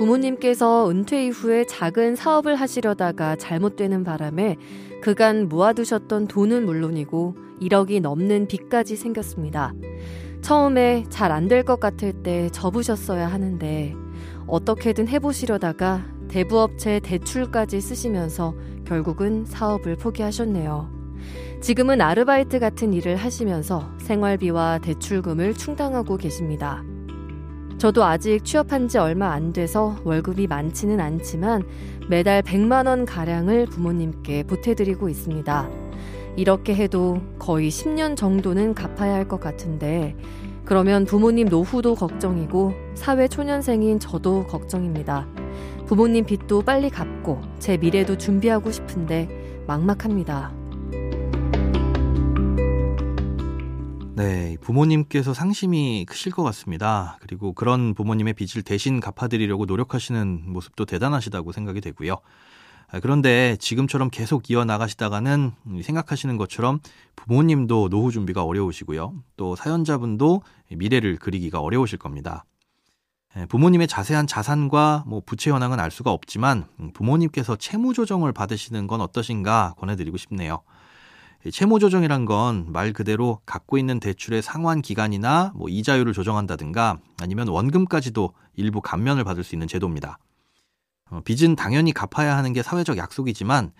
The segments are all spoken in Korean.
부모님께서 은퇴 이후에 작은 사업을 하시려다가 잘못되는 바람에 그간 모아두셨던 돈은 물론이고 1억이 넘는 빚까지 생겼습니다. 처음에 잘 안 될 것 같을 때 접으셨어야 하는데 어떻게든 해보시려다가 대부업체 대출까지 쓰시면서 결국은 사업을 포기하셨네요. 지금은 아르바이트 같은 일을 하시면서 생활비와 대출금을 충당하고 계십니다. 저도 아직 취업한 지 얼마 안 돼서 월급이 많지는 않지만 매달 100만 원 가량을 부모님께 보태드리고 있습니다. 이렇게 해도 거의 10년 정도는 갚아야 할 것 같은데 그러면 부모님 노후도 걱정이고 사회 초년생인 저도 걱정입니다. 부모님 빚도 빨리 갚고 제 미래도 준비하고 싶은데 막막합니다. 네, 부모님께서 상심이 크실 것 같습니다. 그리고 그런 부모님의 빚을 대신 갚아드리려고 노력하시는 모습도 대단하시다고 생각이 되고요. 아, 그런데 지금처럼 계속 이어나가시다가는 생각하시는 것처럼 부모님도 노후 준비가 어려우시고요. 또 사연자분도 미래를 그리기가 어려우실 겁니다. 예, 부모님의 자세한 자산과 뭐 부채 현황은 알 수가 없지만 부모님께서 채무 조정을 받으시는 건 어떠신가 권해드리고 싶네요. 채무 조정이란 건 말 그대로 갖고 있는 대출의 상환 기간이나 뭐 이자율을 조정한다든가 아니면 원금까지도 일부 감면을 받을 수 있는 제도입니다. 어, 빚은 당연히 갚아야 하는 게 사회적 약속이지만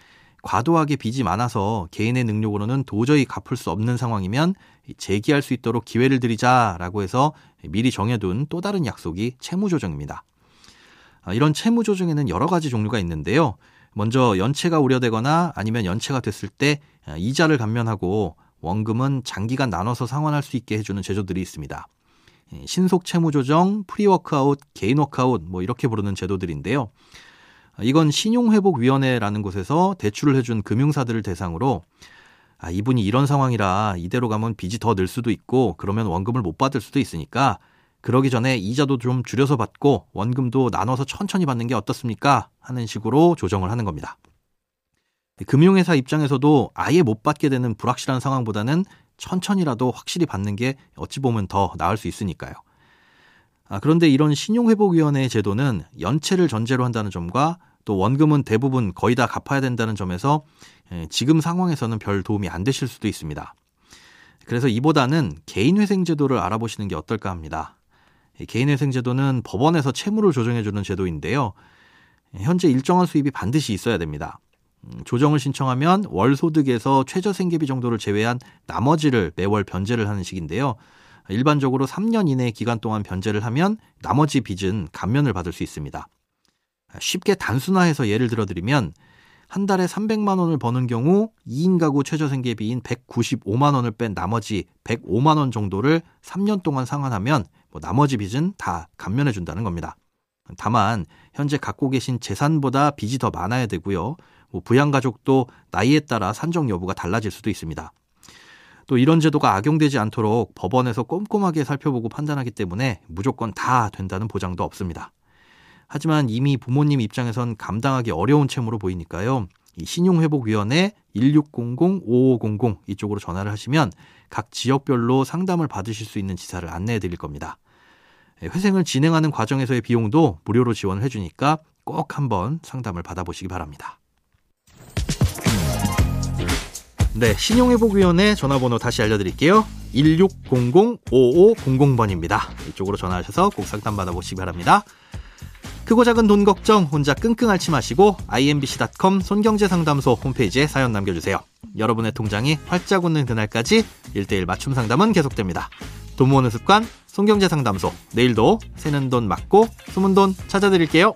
과도하게 빚이 많아서 개인의 능력으로는 도저히 갚을 수 없는 상황이면 재기할 수 있도록 기회를 드리자라고 해서 미리 정해둔 또 다른 약속이 채무 조정입니다. 아, 이런 채무 조정에는 여러 가지 종류가 있는데요. 먼저 연체가 우려되거나 아니면 연체가 됐을 때 아, 이자를 감면하고 원금은 장기간 나눠서 상환할 수 있게 해주는 제도들이 있습니다. 예, 신속 채무 조정, 프리워크아웃, 개인 워크아웃 뭐 이렇게 부르는 제도들인데요. 아, 이건 신용회복위원회라는 곳에서 대출을 해준 금융사들을 대상으로 아, 이분이 이런 상황이라 이대로 가면 빚이 더 늘 수도 있고 그러면 원금을 못 받을 수도 있으니까 그러기 전에 이자도 좀 줄여서 받고 원금도 나눠서 천천히 받는 게 어떻습니까? 하는 식으로 조정을 하는 겁니다. 금융회사 입장에서도 아예 못 받게 되는 불확실한 상황보다는 천천히라도 확실히 받는 게 어찌 보면 더 나을 수 있으니까요. 아, 그런데 이런 신용회복위원회 제도는 연체를 전제로 한다는 점과 또 원금은 대부분 거의 다 갚아야 된다는 점에서 예, 지금 상황에서는 별 도움이 안 되실 수도 있습니다. 그래서 이보다는 개인회생제도를 알아보시는 게 어떨까 합니다. 개인회생제도는 법원에서 채무를 조정해주는 제도인데요. 현재 일정한 수입이 반드시 있어야 됩니다. 음, 조정을 신청하면 월 소득에서 최저 생계비 정도를 제외한 나머지를 매월 변제를 하는 식인데요. 일반적으로 3년 이내 기간 동안 변제를 하면 나머지 빚은 감면을 받을 수 있습니다. 쉽게 단순화해서 예를 들어드리면 한 달에 300만 원을 버는 경우 2인 가구 최저 생계비인 195만 원을 뺀 나머지 105만 원 정도를 3년 동안 상환하면 뭐 나머지 빚은 다 감면해 준다는 겁니다. 다만 현재 갖고 계신 재산보다 빚이 더 많아야 되고요. 뭐 부양가족도 나이에 따라 산정 여부가 달라질 수도 있습니다. 또 이런 제도가 악용되지 않도록 법원에서 꼼꼼하게 살펴보고 판단하기 때문에 무조건 다 된다는 보장도 없습니다. 하지만 이미 부모님 입장에선 감당하기 어려운 채무로 보이니까요. 이 신용회복위원회 1600-5500 이쪽으로 전화를 하시면 각 지역별로 상담을 받으실 수 있는 지사를 안내해 드릴 겁니다. 예, 회생을 진행하는 과정에서의 비용도 무료로 지원을 해주니까 꼭 한번 상담을 받아보시기 바랍니다. 네, 신용회복위원회 전화번호 다시 알려드릴게요. 1600-5500번입니다. 이쪽으로 전화하셔서 꼭 상담 받아보시기 바랍니다. 크고 작은 돈 걱정 혼자 끙끙 앓지 마시고 imbc.com 손경제상담소 홈페이지에 사연 남겨주세요. 여러분의 통장이 활짝 웃는 그날까지 1대1 맞춤 상담은 계속됩니다. 돈 모으는 습관 손경제 상담소 내일도 새는 돈 맞고 숨은 돈 찾아드릴게요.